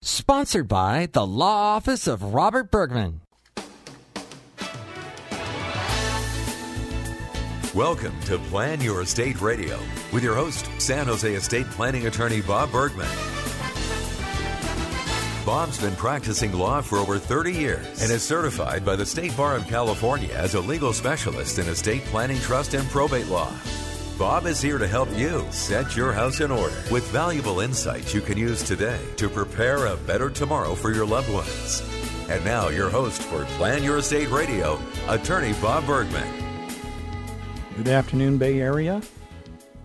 Sponsored by the Law Office of Robert Bergman. Welcome to Plan Your Estate Radio with your host, San Jose Estate Planning Attorney Bob Bergman. Bob's been practicing law for over 30 years and is certified by the State Bar of California as a legal specialist in estate planning, trust, and probate law. Bob is here to help you set your house in order with valuable insights you can use today to prepare a better tomorrow for your loved ones. And now, your host for Plan Your Estate Radio, Attorney Bob Bergman. Good afternoon, Bay Area.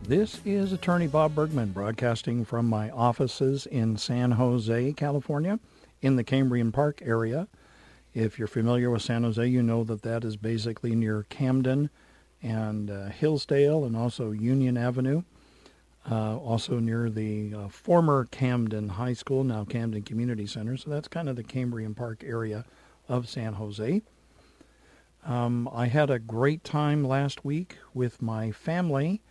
This is Attorney Bob Bergman broadcasting from my offices in San Jose, California, in the Cambrian Park area. If you're familiar with San Jose, you know that that is basically near Camden and uh, Hillsdale and also Union Avenue. Uh, also near the uh, former Camden High School, now Camden Community Center. So that's kind of the Cambrian Park area of San Jose. Um, I had a great time last week with my family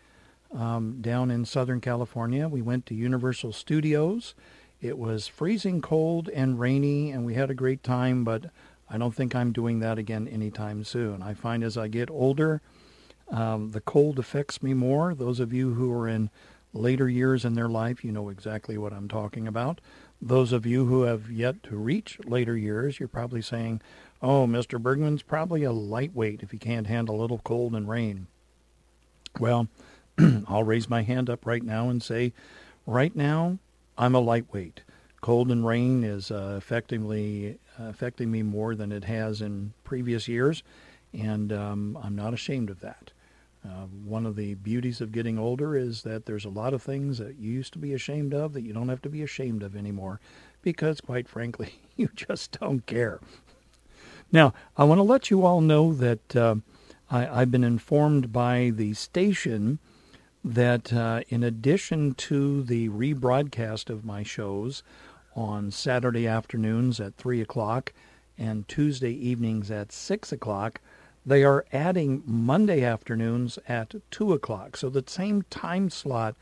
um, down in Southern California. We went to Universal Studios. It was freezing cold and rainy, and we had a great time, but I don't think I'm doing that again anytime soon. I find as I get older, um, the cold affects me more. Those of you who are in later years in their life, you know exactly what I'm talking about. Those of you who have yet to reach later years, you're probably saying, oh, Mr. Bergman's probably a lightweight if he can't handle a little cold and rain. Well, I'll raise my hand up right now and say, right now, I'm a lightweight. Cold and rain is uh, effectively affecting me more than it has in previous years, and um, I'm not ashamed of that. Uh, one of the beauties of getting older is that there's a lot of things that you used to be ashamed of that you don't have to be ashamed of anymore because, quite frankly, you just don't care. Now, I want to let you all know that uh, I, have been informed by the station that uh, in addition to the rebroadcast of my shows on Saturday afternoons at 3 o'clock and Tuesday evenings at 6 o'clock, they are adding Monday afternoons at 2 o'clock. So the same time slot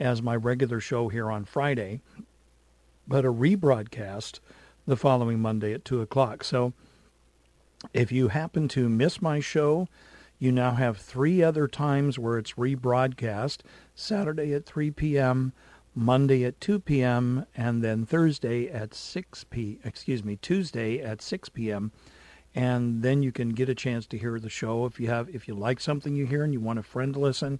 as my regular show here on Friday, but a rebroadcast the following Monday at 2 o'clock. So if you happen to miss my show, you now have three other times where it's rebroadcast Saturday at 3 p.m., Monday at 2 p.m., and then Thursday at 6 p. Excuse me, Tuesday at 6 p.m. And then you can get a chance to hear the show. If you have, if you like something you hear and you want a friend to listen,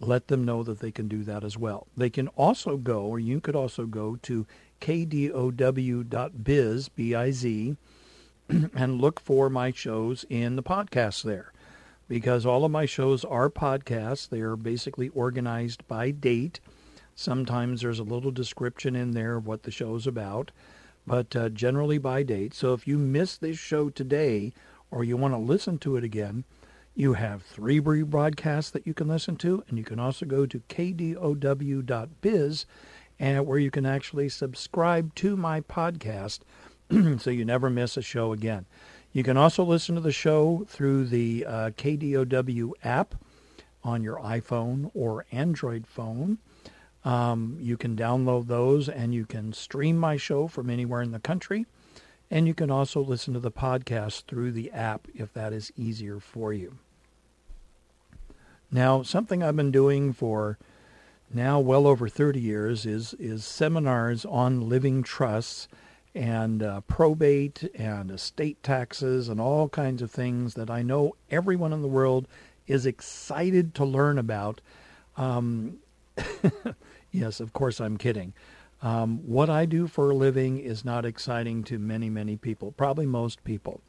let them know that they can do that as well. They can also go, or you could also go to kdow.biz, B-I-Z, and look for my shows in the podcast there because all of my shows are podcasts. They are basically organized by date. Sometimes there's a little description in there of what the show's about, but uh, generally by date. So if you miss this show today or you want to listen to it again, you have three rebroadcasts that you can listen to, and you can also go to kdow.biz and where you can actually subscribe to my podcast so you never miss a show again. You can also listen to the show through the uh, KDOW app on your iPhone or Android phone. Um, you can download those and you can stream my show from anywhere in the country. And you can also listen to the podcast through the app if that is easier for you. Now, something I've been doing for now well over 30 years is, is seminars on living trusts and uh, probate and estate taxes and all kinds of things that I know everyone in the world is excited to learn about. Um, yes, of course, I'm kidding. Um, what I do for a living is not exciting to many, many people, probably most people.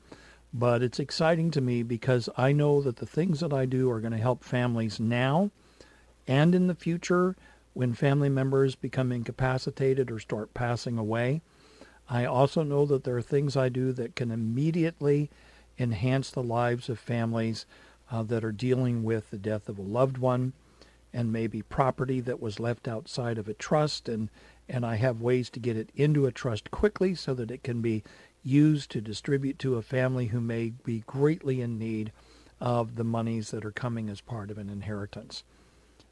But it's exciting to me because I know that the things that I do are going to help families now and in the future when family members become incapacitated or start passing away. I also know that there are things I do that can immediately enhance the lives of families uh, that are dealing with the death of a loved one and maybe property that was left outside of a trust and and I have ways to get it into a trust quickly so that it can be used to distribute to a family who may be greatly in need of the monies that are coming as part of an inheritance.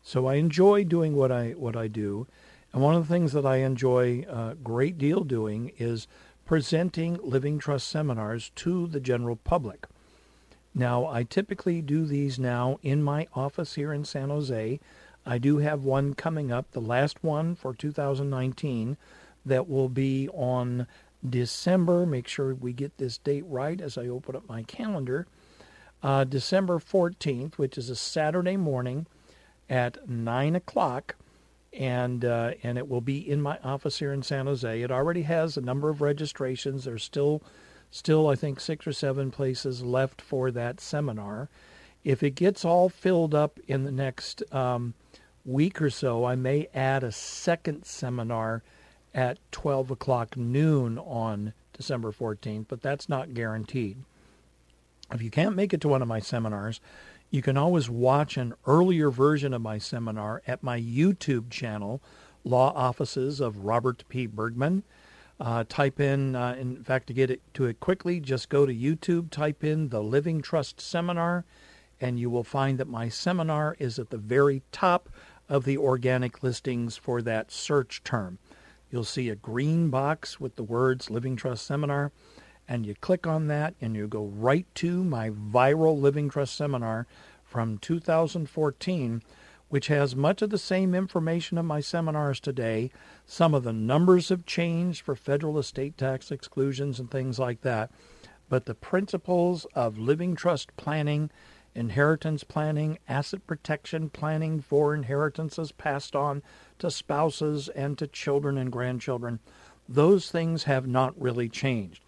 So I enjoy doing what I what I do, and one of the things that I enjoy a great deal doing is presenting living trust seminars to the general public. Now, I typically do these now in my office here in San Jose. I do have one coming up, the last one for 2019, that will be on December. Make sure we get this date right as I open up my calendar. Uh, December 14th, which is a Saturday morning at 9 o'clock. And uh, and it will be in my office here in San Jose. It already has a number of registrations. There's still, still I think six or seven places left for that seminar. If it gets all filled up in the next um, week or so, I may add a second seminar at 12 o'clock noon on December 14th, but that's not guaranteed. If you can't make it to one of my seminars, you can always watch an earlier version of my seminar at my YouTube channel, Law Offices of Robert P. Bergman. Uh, type in, uh, in fact, to get it to it quickly, just go to YouTube, type in the Living Trust Seminar, and you will find that my seminar is at the very top of the organic listings for that search term. You'll see a green box with the words Living Trust Seminar, and you click on that and you go right to my viral Living Trust Seminar from 2014, which has much of the same information of my seminars today. Some of the numbers have changed for federal estate tax exclusions and things like that, but the principles of living trust planning inheritance planning, asset protection planning for inheritances passed on to spouses and to children and grandchildren. Those things have not really changed.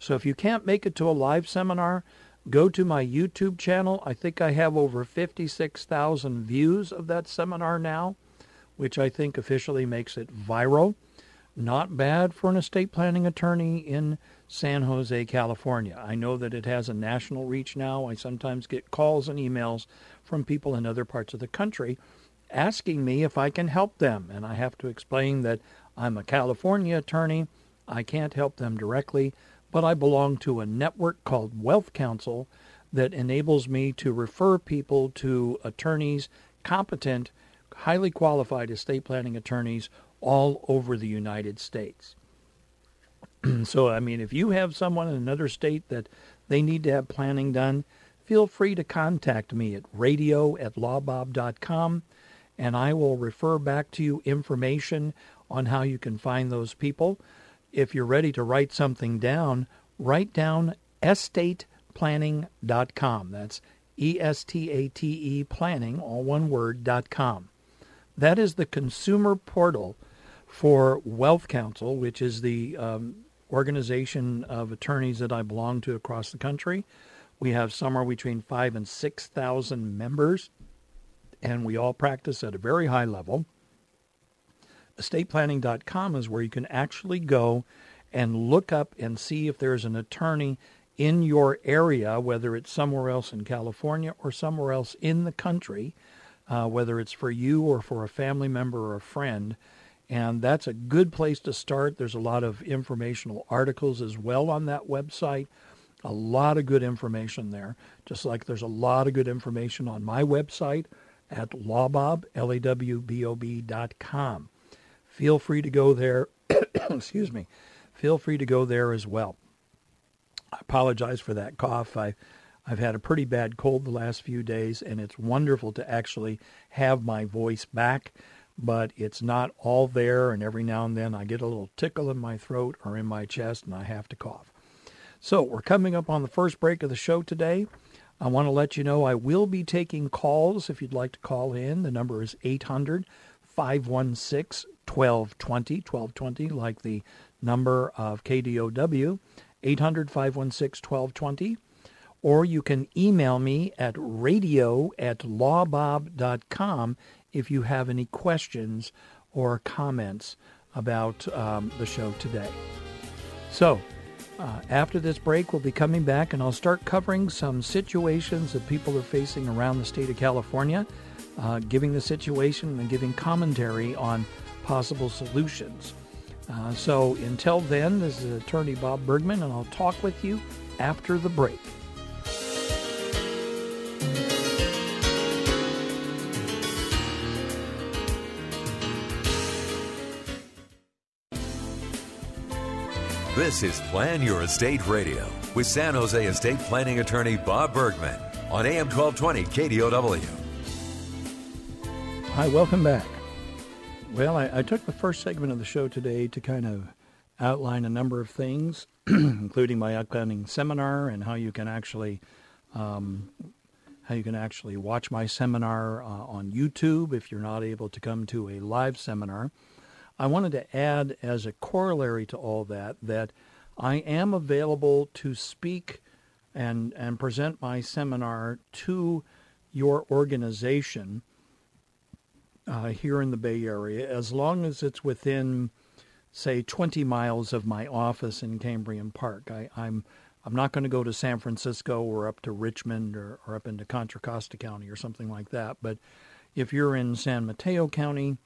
So if you can't make it to a live seminar, go to my YouTube channel. I think I have over 56,000 views of that seminar now, which I think officially makes it viral. Not bad for an estate planning attorney in San Jose, California. I know that it has a national reach now. I sometimes get calls and emails from people in other parts of the country asking me if I can help them. And I have to explain that I'm a California attorney. I can't help them directly, but I belong to a network called Wealth Counsel that enables me to refer people to attorneys, competent, highly qualified estate planning attorneys all over the United States. so, I mean, if you have someone in another state that they need to have planning done, feel free to contact me at radio at lawbob.com and I will refer back to you information on how you can find those people. If you're ready to write something down, write down estateplanning.com. That's E S T A T E planning, all one word, com. That is the consumer portal for Wealth Counsel, which is the um, organization of attorneys that I belong to across the country. We have somewhere between five and 6,000 members, and we all practice at a very high level. EstatePlanning.com is where you can actually go and look up and see if there's an attorney in your area, whether it's somewhere else in California or somewhere else in the country, uh, whether it's for you or for a family member or a friend and that's a good place to start. There's a lot of informational articles as well on that website. A lot of good information there, just like there's a lot of good information on my website at lawbob, L-A-W-B-O-B dot com. Feel free to go there. Excuse me. Feel free to go there as well. I apologize for that cough. I, I've had a pretty bad cold the last few days, and it's wonderful to actually have my voice back but it's not all there. And every now and then I get a little tickle in my throat or in my chest and I have to cough. So we're coming up on the first break of the show today. I want to let you know I will be taking calls if you'd like to call in. The number is 800 516 1220, 1220, like the number of KDOW, 800 516 1220. Or you can email me at radio at lawbob.com if you have any questions or comments about um, the show today. So, uh, after this break, we'll be coming back and I'll start covering some situations that people are facing around the state of California, uh, giving the situation and giving commentary on possible solutions. Uh, so until then, this is attorney Bob Bergman, and I'll talk with you after the break. This is Plan Your Estate Radio with San Jose estate planning attorney Bob Bergman on AM 1220 KDOW. Hi, welcome back. Well, I, I, took the first segment of the show today to kind of outline a number of things, including my upcoming seminar and how you can actually um, how you can actually watch my seminar uh, on YouTube if you're not able to come to a live seminar. I wanted to add as a corollary to all that that I am available to speak and and present my seminar to your organization uh, here in the Bay Area, as long as it's within, say, 20 miles of my office in Cambrian Park. I, am I'm, I'm not going to go to San Francisco or up to Richmond or, or up into Contra Costa County or something like that. But if you're in San Mateo County,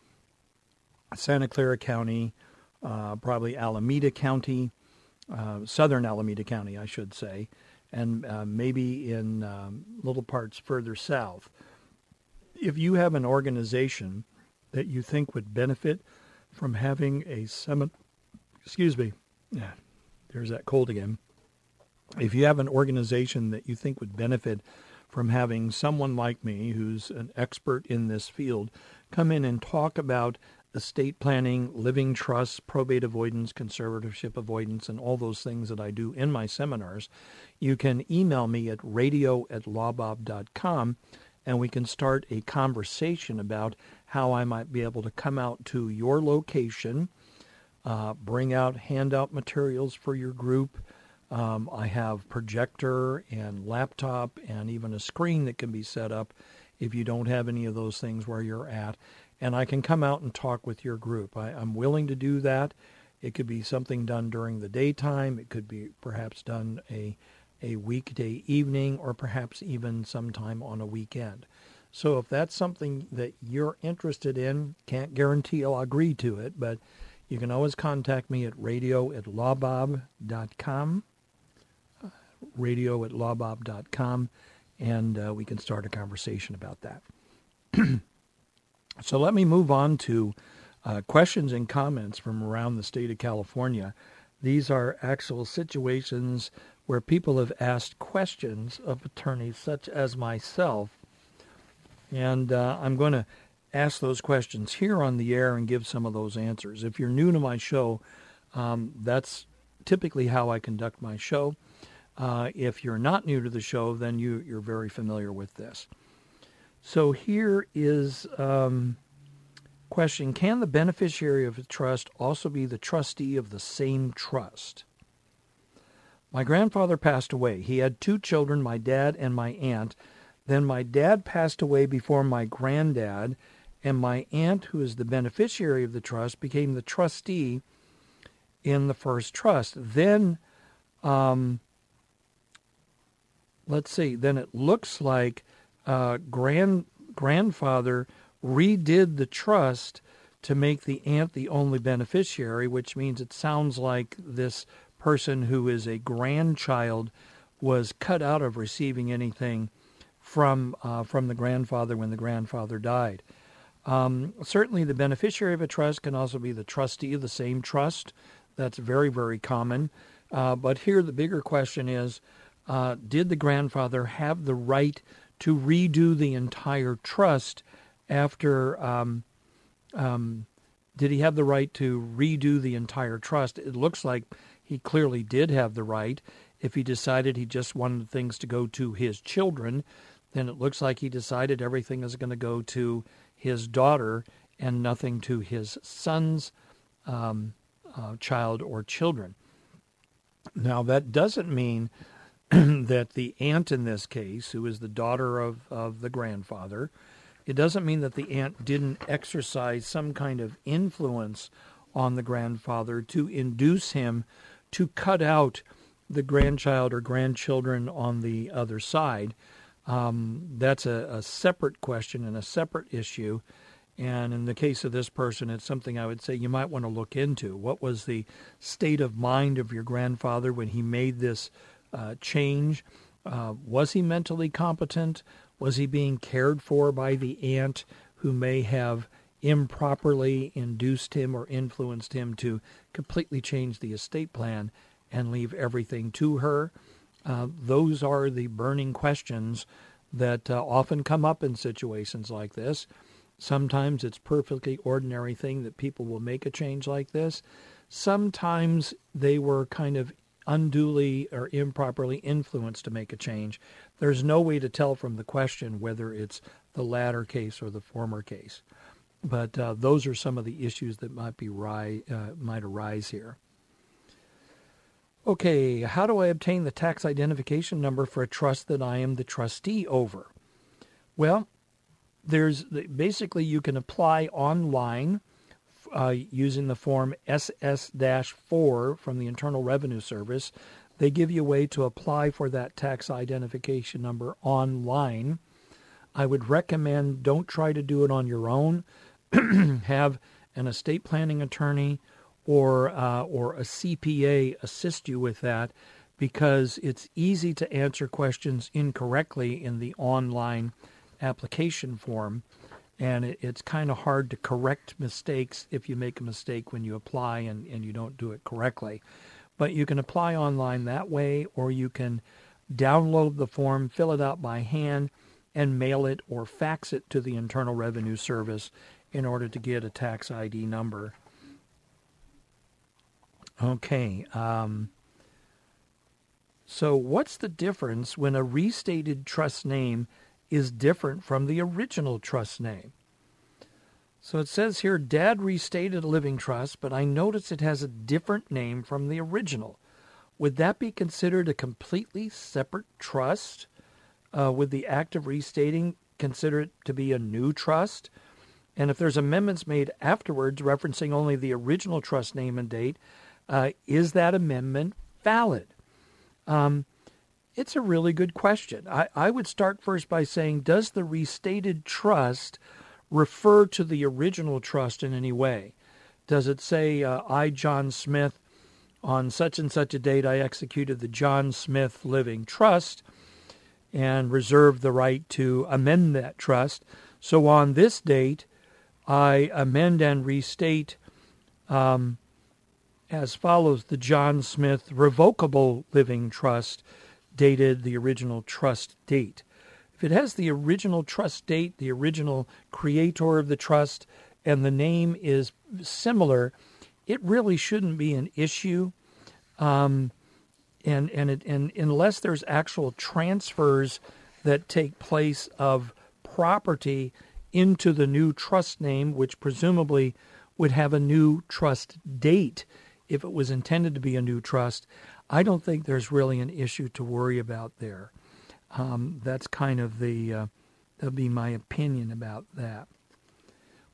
Santa Clara County, uh, probably Alameda County, uh, southern Alameda County, I should say, and uh, maybe in um, little parts further south if you have an organization that you think would benefit from having a seminar, excuse me, there's that cold again. If you have an organization that you think would benefit from having someone like me, who's an expert in this field, come in and talk about estate planning, living trusts, probate avoidance, conservatorship avoidance, and all those things that I do in my seminars, you can email me at radio at lawbob.com and we can start a conversation about how I might be able to come out to your location, uh, bring out handout materials for your group. Um, I have projector and laptop and even a screen that can be set up if you don't have any of those things where you're at. And I can come out and talk with your group. I, I'm willing to do that. It could be something done during the daytime. It could be perhaps done a a weekday evening or perhaps even sometime on a weekend. So if that's something that you're interested in, can't guarantee I'll agree to it, but you can always contact me at radio at lawbob.com, radio at lawbob.com, and uh, we can start a conversation about that. so let me move on to uh, questions and comments from around the state of California. These are actual situations where people have asked questions of attorneys such as myself. And uh, I'm going to ask those questions here on the air and give some of those answers. If you're new to my show, um, that's typically how I conduct my show. Uh, if you're not new to the show, then you, you're very familiar with this. So here is um, question: Can the beneficiary of a trust also be the trustee of the same trust? My grandfather passed away. He had two children, my dad and my aunt. Then my dad passed away before my granddad, and my aunt, who is the beneficiary of the trust, became the trustee in the first trust. Then, um, let's see, then it looks like uh, grand grandfather redid the trust to make the aunt the only beneficiary, which means it sounds like this person who is a grandchild was cut out of receiving anything from uh, from the grandfather when the grandfather died. Um, certainly, the beneficiary of a trust can also be the trustee of the same trust. That's very very common. Uh, but here, the bigger question is: uh, Did the grandfather have the right to redo the entire trust after? Um, um, did he have the right to redo the entire trust? It looks like he clearly did have the right. If he decided he just wanted things to go to his children, then it looks like he decided everything is going to go to his daughter and nothing to his son's um, uh, child or children. Now, that doesn't mean that the aunt in this case, who is the daughter of, of the grandfather, it doesn't mean that the aunt didn't exercise some kind of influence on the grandfather to induce him to cut out the grandchild or grandchildren on the other side. Um, that's a, a separate question and a separate issue. And in the case of this person, it's something I would say you might want to look into. What was the state of mind of your grandfather when he made this uh, change? Uh, was he mentally competent? Was he being cared for by the aunt who may have improperly induced him or influenced him to completely change the estate plan and leave everything to her? Uh, those are the burning questions that uh, often come up in situations like this. Sometimes it's perfectly ordinary thing that people will make a change like this. Sometimes they were kind of unduly or improperly influenced to make a change. There's no way to tell from the question whether it's the latter case or the former case. But uh, those are some of the issues that might be ri- uh, might arise here. Okay, how do I obtain the tax identification number for a trust that I am the trustee over? Well, there's basically you can apply online uh, using the form SS-4 from the Internal Revenue Service. They give you a way to apply for that tax identification number online. I would recommend don't try to do it on your own. Have an estate planning attorney or uh, or a CPA assist you with that because it's easy to answer questions incorrectly in the online application form and it, it's kind of hard to correct mistakes if you make a mistake when you apply and, and you don't do it correctly. But you can apply online that way, or you can download the form, fill it out by hand, and mail it or fax it to the Internal Revenue Service in order to get a tax ID number. Okay. Um, so, what's the difference when a restated trust name is different from the original trust name. So it says here, Dad restated a living trust, but I notice it has a different name from the original. Would that be considered a completely separate trust? Uh, would the act of restating consider it to be a new trust? And if there's amendments made afterwards referencing only the original trust name and date, uh, is that amendment valid? Um, it's a really good question. I, I would start first by saying Does the restated trust refer to the original trust in any way? Does it say, uh, I, John Smith, on such and such a date, I executed the John Smith Living Trust and reserved the right to amend that trust? So on this date, I amend and restate um, as follows the John Smith Revocable Living Trust dated the original trust date. If it has the original trust date, the original creator of the trust, and the name is similar, it really shouldn't be an issue. Um, and and it, and unless there's actual transfers that take place of property into the new trust name, which presumably would have a new trust date if it was intended to be a new trust, I don't think there's really an issue to worry about there. Um, that's kind of the uh, that'll be my opinion about that.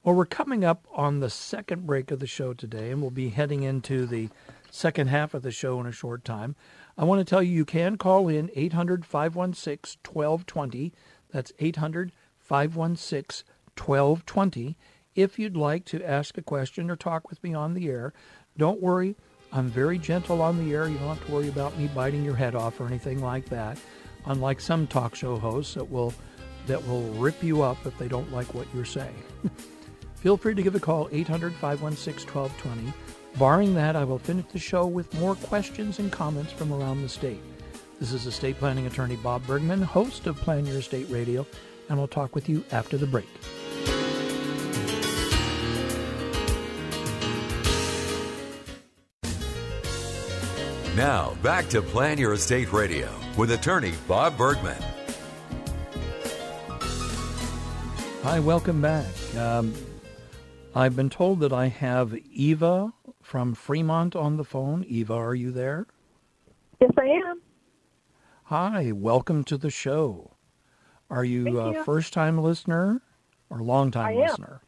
Well, we're coming up on the second break of the show today, and we'll be heading into the second half of the show in a short time. I want to tell you you can call in 800 516 1220. That's 800 516 1220 if you'd like to ask a question or talk with me on the air. Don't worry, I'm very gentle on the air. You don't have to worry about me biting your head off or anything like that. Unlike some talk show hosts that will that will rip you up if they don't like what you're saying. Feel free to give a call 800-516-1220. Barring that, I will finish the show with more questions and comments from around the state. This is estate planning attorney Bob Bergman, host of Plan Your Estate Radio, and we'll talk with you after the break. Now, back to Plan Your Estate Radio with attorney Bob Bergman. Hi, welcome back. Um, I've been told that I have Eva from Fremont on the phone. Eva, are you there? Yes, I am. Hi, welcome to the show. Are you Thank a first time listener or long time I listener?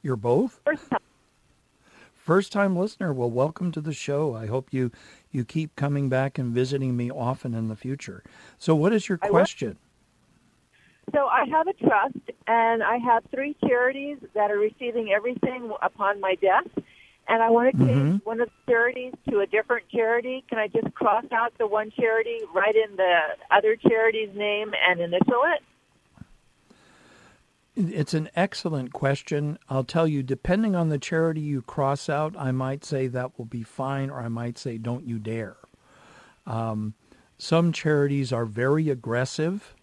You're both? First time. first time listener, well, welcome to the show. I hope you you keep coming back and visiting me often in the future. So, what is your question? So I have a trust, and I have three charities that are receiving everything upon my death. And I want to change Mm-hmm. one of the charities to a different charity. Can I just cross out the one charity, write in the other charity's name, and initial it? It's an excellent question. I'll tell you, depending on the charity you cross out, I might say that will be fine, or I might say don't you dare. Um, some charities are very aggressive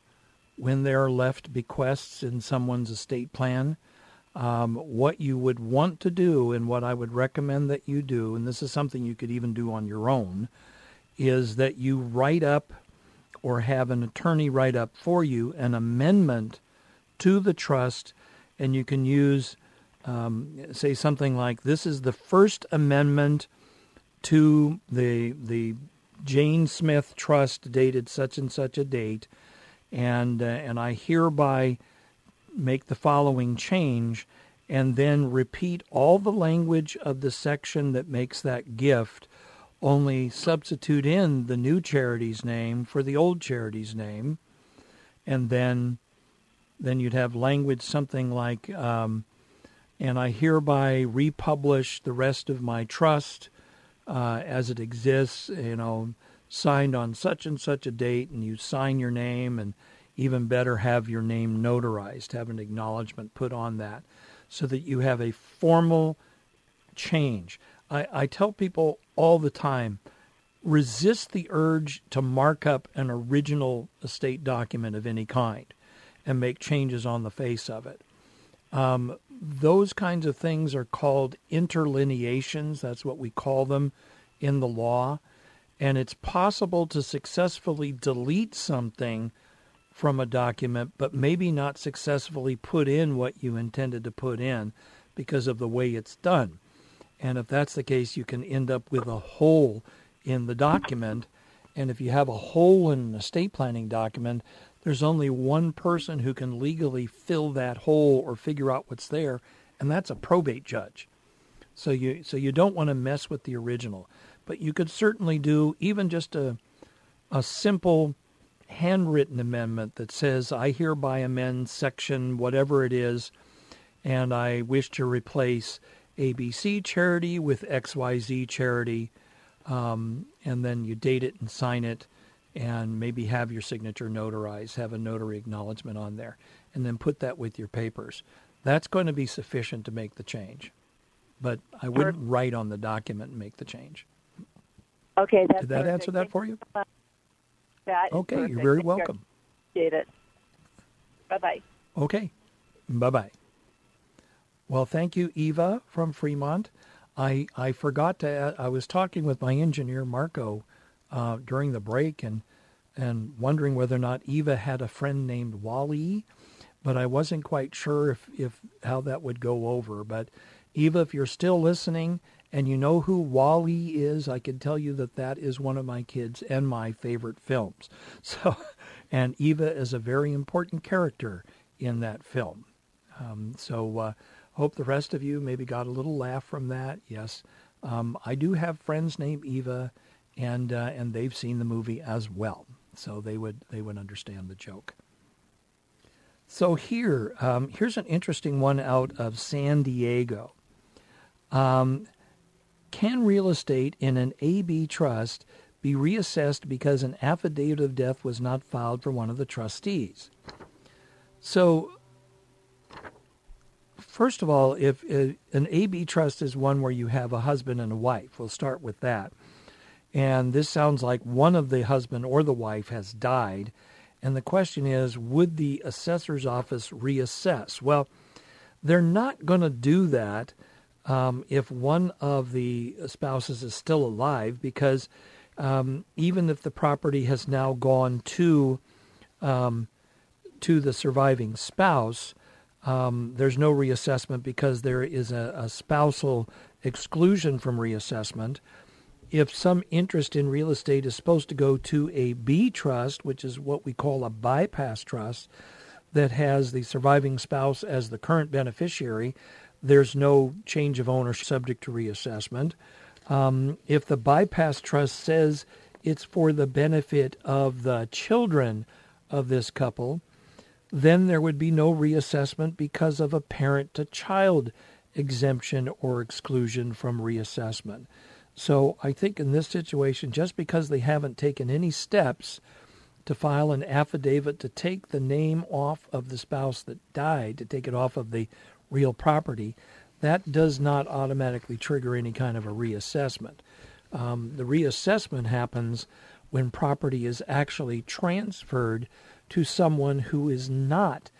when there are left bequests in someone's estate plan. Um, what you would want to do, and what I would recommend that you do, and this is something you could even do on your own, is that you write up or have an attorney write up for you an amendment to the trust, and you can use, um, say, something like, "This is the First Amendment to the the Jane Smith Trust, dated such and such a date, and uh, and I hereby make the following change." And then repeat all the language of the section that makes that gift, only substitute in the new charity's name for the old charity's name, and then then you'd have language something like, um, and I hereby republish the rest of my trust uh, as it exists, you know, signed on such and such a date, and you sign your name, and even better, have your name notarized, have an acknowledgement put on that, so that you have a formal change. I, I tell people all the time resist the urge to mark up an original estate document of any kind and make changes on the face of it. Um, those kinds of things are called interlineations. That's what we call them in the law. And it's possible to successfully delete something from a document, but maybe not successfully put in what you intended to put in because of the way it's done. And if that's the case, you can end up with a hole in the document. And if you have a hole in an estate planning document, there's only one person who can legally fill that hole or figure out what's there, and that's a probate judge. So you so you don't want to mess with the original, but you could certainly do even just a a simple handwritten amendment that says I hereby amend section whatever it is and I wish to replace ABC charity with XYZ charity um, and then you date it and sign it and maybe have your signature notarized, have a notary acknowledgement on there, and then put that with your papers. That's going to be sufficient to make the change. But I wouldn't write on the document and make the change. Okay, that's Did that perfect. answer that for you? That Okay, you're very welcome. Appreciate it. Bye bye. Okay. Bye bye. Well, thank you, Eva from Fremont. I I forgot to. I was talking with my engineer Marco uh, during the break and and wondering whether or not Eva had a friend named WALL-E, but I wasn't quite sure if if how that would go over. But Eva, if you're still listening and you know who WALL-E is, I can tell you that that is one of my kids and my favorite films. So, and Eva is a very important character in that film. Um, so, uh, hope the rest of you maybe got a little laugh from that. Yes, um, I do have friends named Eva, and uh, and they've seen the movie as well, so they would they would understand the joke. So here, um, here's an interesting one out of San Diego. Um, can real estate in an AB trust be reassessed because an affidavit of death was not filed for one of the trustees? So, first of all, if uh, an AB trust is one where you have a husband and a wife, we'll start with that. And this sounds like one of the husband or the wife has died. And the question is, would the assessor's office reassess? Well, they're not going to do that um, if one of the spouses is still alive, because um, even if the property has now gone to um, to the surviving spouse, um, there's no reassessment because there is a, a spousal exclusion from reassessment. If some interest in real estate is supposed to go to a B trust, which is what we call a bypass trust, that has the surviving spouse as the current beneficiary, there's no change of ownership subject to reassessment. Um, if the bypass trust says it's for the benefit of the children of this couple, then there would be no reassessment because of a parent to child exemption or exclusion from reassessment. So I think in this situation, just because they haven't taken any steps to file an affidavit to take the name off of the spouse that died, to take it off of the real property, that does not automatically trigger any kind of a reassessment. Um, the reassessment happens when property is actually transferred to someone who is not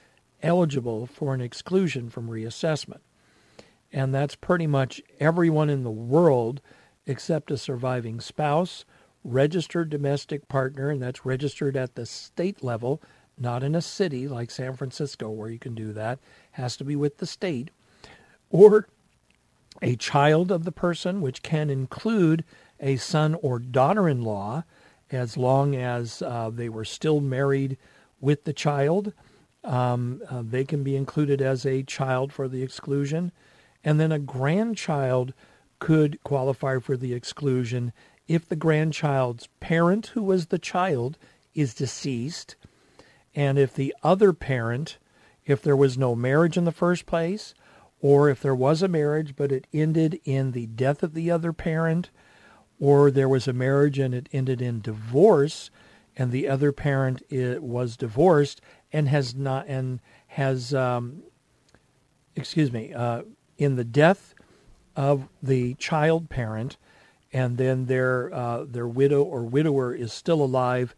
eligible for an exclusion from reassessment. And that's pretty much everyone in the world except a surviving spouse, registered domestic partner, and that's registered at the state level, not in a city like San Francisco where you can do that, has to be with the state, or a child of the person, which can include a son or daughter in law as long as uh, they were still married with the child. Um, uh, they can be included as a child for the exclusion. And then a grandchild could qualify for the exclusion if the grandchild's parent, who was the child, is deceased, and if the other parent, if there was no marriage in the first place, or if there was a marriage but it ended in the death of the other parent, or there was a marriage and it ended in divorce, and the other parent was divorced and has not and has um, excuse me uh, in the death of the child parent, and then their uh, their widow or widower is still alive,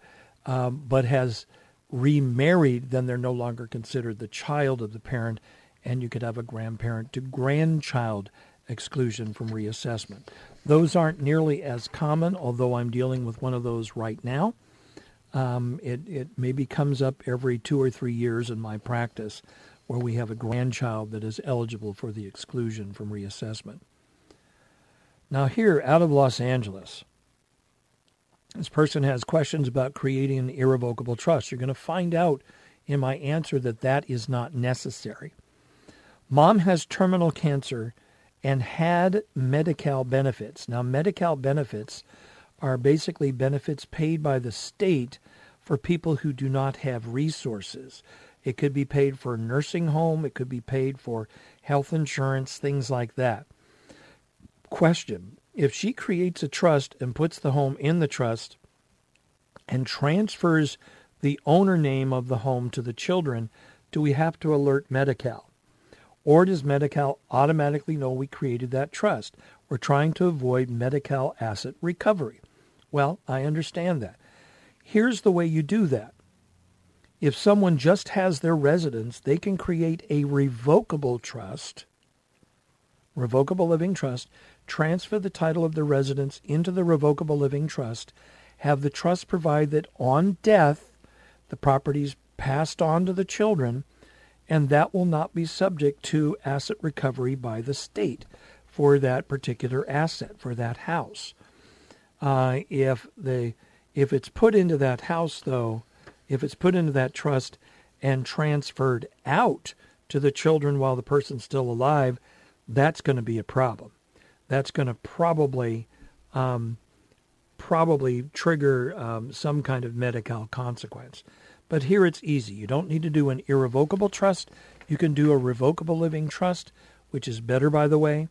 um, but has remarried, then they're no longer considered the child of the parent, and you could have a grandparent to grandchild exclusion from reassessment. Those aren't nearly as common, although I'm dealing with one of those right now. Um, it, it maybe comes up every two or three years in my practice where we have a grandchild that is eligible for the exclusion from reassessment. Now, here out of Los Angeles, this person has questions about creating an irrevocable trust. You're going to find out in my answer that that is not necessary. Mom has terminal cancer and had Medi-Cal benefits. Now, Medi-Cal benefits are basically benefits paid by the state for people who do not have resources. It could be paid for a nursing home, it could be paid for health insurance, things like that. Question If she creates a trust and puts the home in the trust and transfers the owner name of the home to the children, do we have to alert Medi-Cal? Or does Medi-Cal automatically know we created that trust? We're trying to avoid Medi-Cal asset recovery. Well, I understand that. Here's the way you do that. If someone just has their residence, they can create a revocable trust, revocable living trust, transfer the title of the residence into the revocable living trust, have the trust provide that on death, the property is passed on to the children, and that will not be subject to asset recovery by the state for that particular asset, for that house. Uh, if the if it's put into that house, though, if it's put into that trust and transferred out to the children while the person's still alive, that's going to be a problem. That's going to probably um, probably trigger um, some kind of Medi-Cal consequence. But here it's easy. You don't need to do an irrevocable trust. You can do a revocable living trust, which is better, by the way,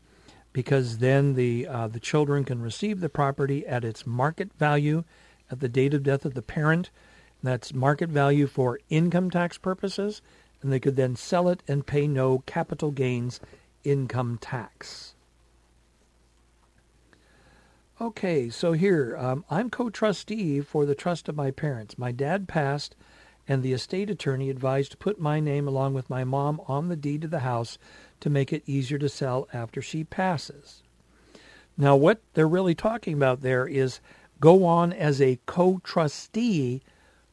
because then the uh, the children can receive the property at its market value at the date of death of the parent. That's market value for income tax purposes, and they could then sell it and pay no capital gains income tax. Okay, so here um, I'm co-trustee for the trust of my parents. My dad passed and the estate attorney advised to put my name along with my mom on the deed to the house to make it easier to sell after she passes. Now, what they're really talking about there is go on as a co trustee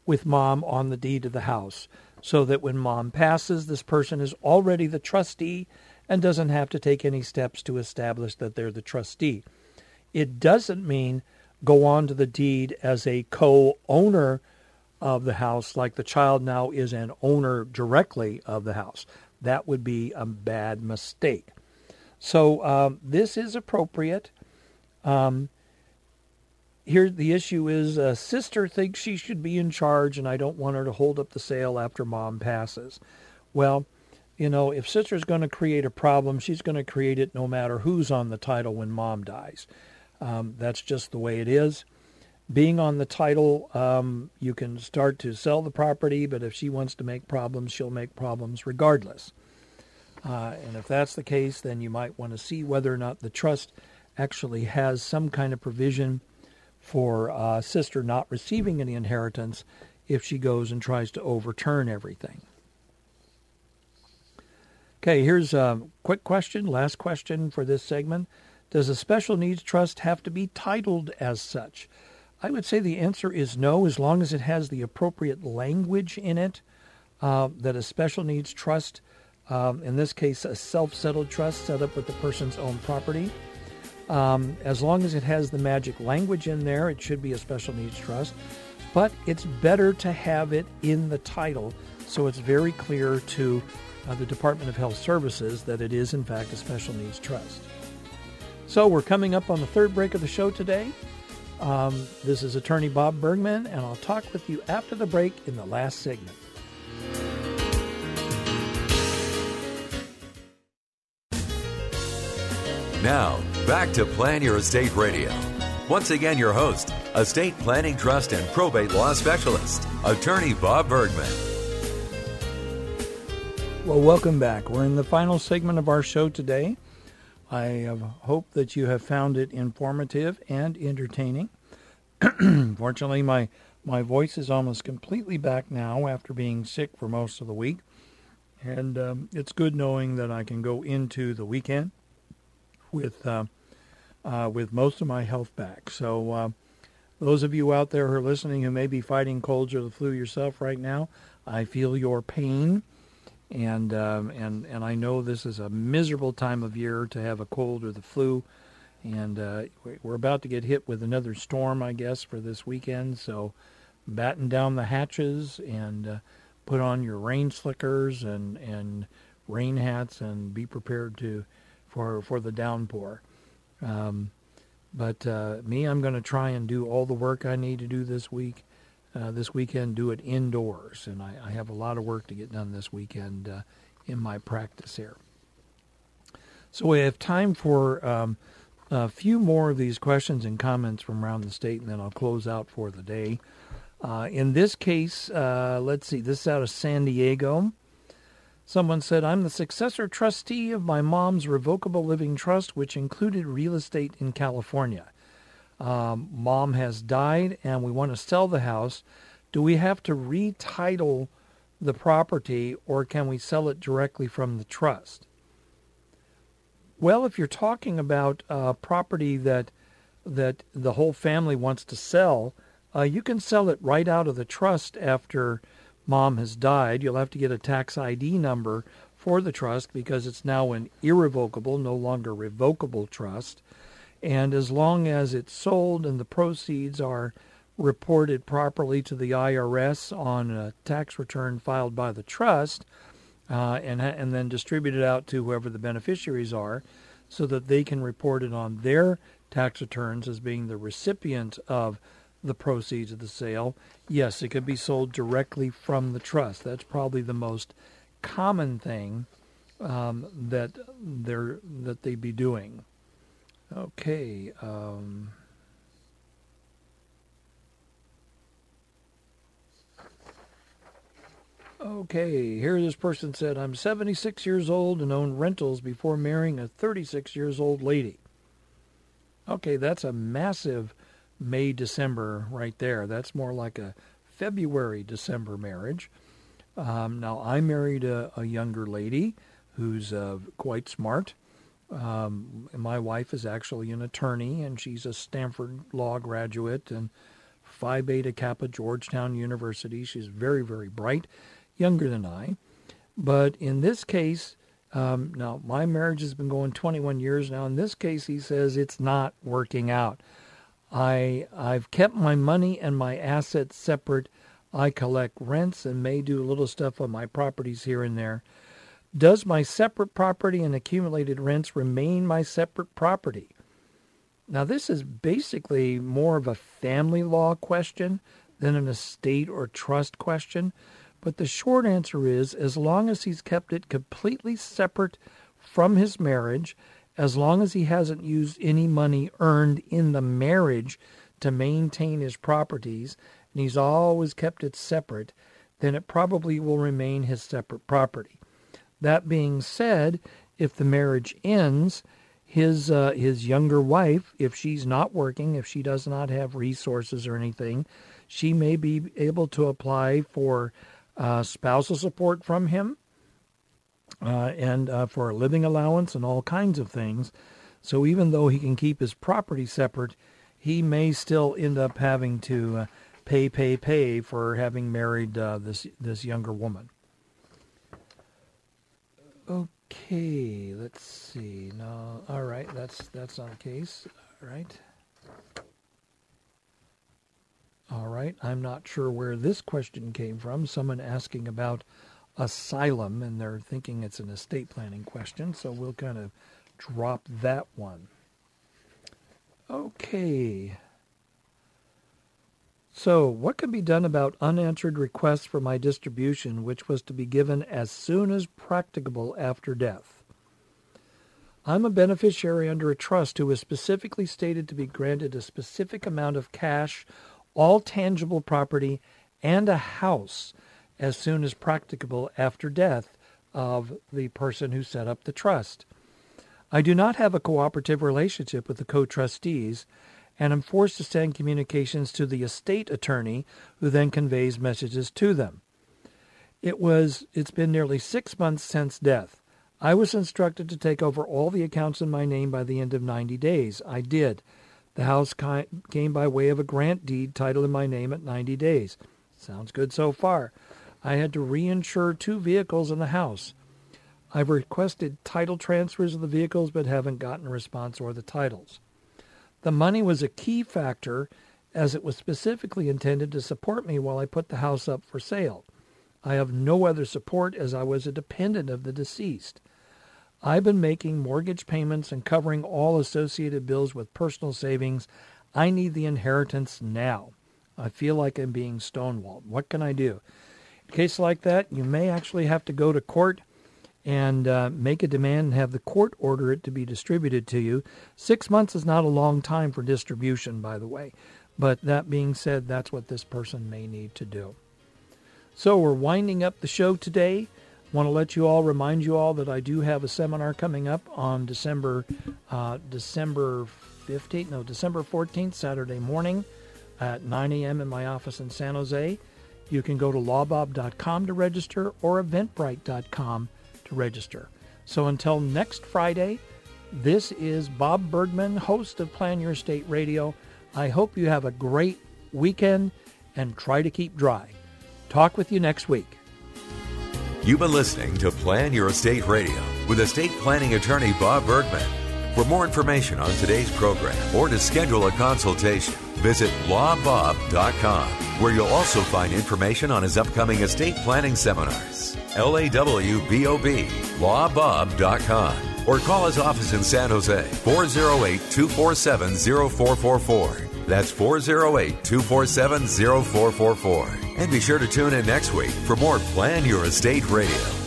with mom on the deed to the house so that when mom passes, this person is already the trustee and doesn't have to take any steps to establish that they're the trustee. It doesn't mean go on to the deed as a co owner of the house, like the child now is an owner directly of the house. That would be a bad mistake. So um, this is appropriate. Um, here, the issue is uh, sister thinks she should be in charge, and I don't want her to hold up the sale after mom passes. Well, you know, if sister's going to create a problem, she's going to create it no matter who's on the title when mom dies. Um, that's just the way it is. Being on the title, um, you can start to sell the property, but if she wants to make problems, she'll make problems regardless. Uh, and if that's the case, then you might want to see whether or not the trust actually has some kind of provision for uh, sister not receiving any inheritance if she goes and tries to overturn everything. Okay, here's a quick question, last question for this segment. Does a special needs trust have to be titled as such? I would say the answer is no, as long as it has the appropriate language in it uh, that a special needs trust um, in this case, a self settled trust set up with the person's own property. Um, as long as it has the magic language in there, it should be a special needs trust. But it's better to have it in the title so it's very clear to uh, the Department of Health Services that it is, in fact, a special needs trust. So we're coming up on the third break of the show today. Um, this is attorney Bob Bergman, and I'll talk with you after the break in the last segment. Now, back to Plan Your Estate Radio. Once again, your host, estate planning, trust, and probate law specialist, attorney Bob Bergman. Well, welcome back. We're in the final segment of our show today. I hope that you have found it informative and entertaining. Fortunately, my, my voice is almost completely back now after being sick for most of the week. And um, it's good knowing that I can go into the weekend with uh, uh, with most of my health back. So uh, those of you out there who are listening who may be fighting colds or the flu yourself right now, I feel your pain, and um, and and I know this is a miserable time of year to have a cold or the flu. And uh, we're about to get hit with another storm, I guess, for this weekend. So, batten down the hatches and uh, put on your rain slickers and and rain hats and be prepared to for for the downpour. Um, but uh, me, I'm going to try and do all the work I need to do this week, uh, this weekend. Do it indoors, and I, I, have a lot of work to get done this weekend uh, in my practice here. So we have time for um, a few more of these questions and comments from around the state, and then I'll close out for the day. Uh, in this case, uh, let's see, this is out of San Diego. Someone said, I'm the successor trustee of my mom's revocable living trust, which included real estate in California. Um, mom has died and we want to sell the house. Do we have to retitle the property or can we sell it directly from the trust? Well, if you're talking about a property that that the whole family wants to sell, uh, you can sell it right out of the trust after mom has died, you'll have to get a tax ID number for the trust because it's now an irrevocable, no longer revocable trust. And as long as it's sold and the proceeds are reported properly to the IRS on a tax return filed by the trust, uh, and and then distributed out to whoever the beneficiaries are, so that they can report it on their tax returns as being the recipient of the proceeds of the sale, yes, it could be sold directly from the trust. That's probably the most common thing um, that they're that they be doing. Okay. Um, okay, here this person said, I'm 76 years old and own rentals before marrying a 36 years old lady. Okay, that's a massive May December right there. That's more like a February December marriage. Um, now I married a, a younger lady who's uh, quite smart. Um, my wife is actually an attorney, and she's a Stanford Law graduate and Phi Beta Kappa Georgetown University. She's very, very bright, younger than I. But in this case, um, now my marriage has been going 21 years now. In this case, he says it's not working out. I I've kept my money and my assets separate. I collect rents and may do a little stuff on my properties here and there. Does my separate property and accumulated rents remain my separate property? Now, this is basically more of a family law question than an estate or trust question. But the short answer is as long as he's kept it completely separate from his marriage, as long as he hasn't used any money earned in the marriage to maintain his properties, and he's always kept it separate, then it probably will remain his separate property. That being said, if the marriage ends, his uh, his younger wife, if she's not working, if she does not have resources or anything, she may be able to apply for uh, spousal support from him uh, and uh, for a living allowance and all kinds of things. So even though he can keep his property separate, he may still end up having to uh, pay, pay, pay for having married uh, this this younger woman. Okay, let's see. No, all right, that's that's the case. All right. All right, I'm not sure where this question came from. Someone asking about asylum, and they're thinking it's an estate planning question, so we'll kind of drop that one. Okay. So, what can be done about unanswered requests for my distribution, which was to be given as soon as practicable after death? I'm a beneficiary under a trust who was specifically stated to be granted a specific amount of cash all tangible property, and a house as soon as practicable after death of the person who set up the trust. I do not have a cooperative relationship with the co trustees and am forced to send communications to the estate attorney who then conveys messages to them. It was it's been nearly 6 months since death. I was instructed to take over all the accounts in my name by the end of 90 days. I did. The house came by way of a grant deed titled in my name at 90 days. Sounds good so far. I had to reinsure two vehicles in the house. I've requested title transfers of the vehicles but haven't gotten a response or the titles. The money was a key factor as it was specifically intended to support me while I put the house up for sale. I have no other support as I was a dependent of the deceased. I've been making mortgage payments and covering all associated bills with personal savings. I need the inheritance now. I feel like I'm being stonewalled. What can I do? In a case like that, you may actually have to go to court and uh, make a demand and have the court order it to be distributed to you. Six months is not a long time for distribution, by the way. But that being said, that's what this person may need to do. So we're winding up the show today want to let you all remind you all that I do have a seminar coming up on December uh, December 15th, no, December 14th, Saturday morning at 9 a.m. in my office in San Jose. You can go to lawbob.com to register or eventbrite.com to register. So until next Friday, this is Bob Bergman, host of Plan Your Estate Radio. I hope you have a great weekend and try to keep dry. Talk with you next week. You've been listening to Plan Your Estate Radio with estate planning attorney Bob Bergman. For more information on today's program or to schedule a consultation, visit lawbob.com, where you'll also find information on his upcoming estate planning seminars. L-A-W-B-O-B, lawbob.com. Or call his office in San Jose, 408-247-0444. That's 408 247 0444. And be sure to tune in next week for more Plan Your Estate Radio.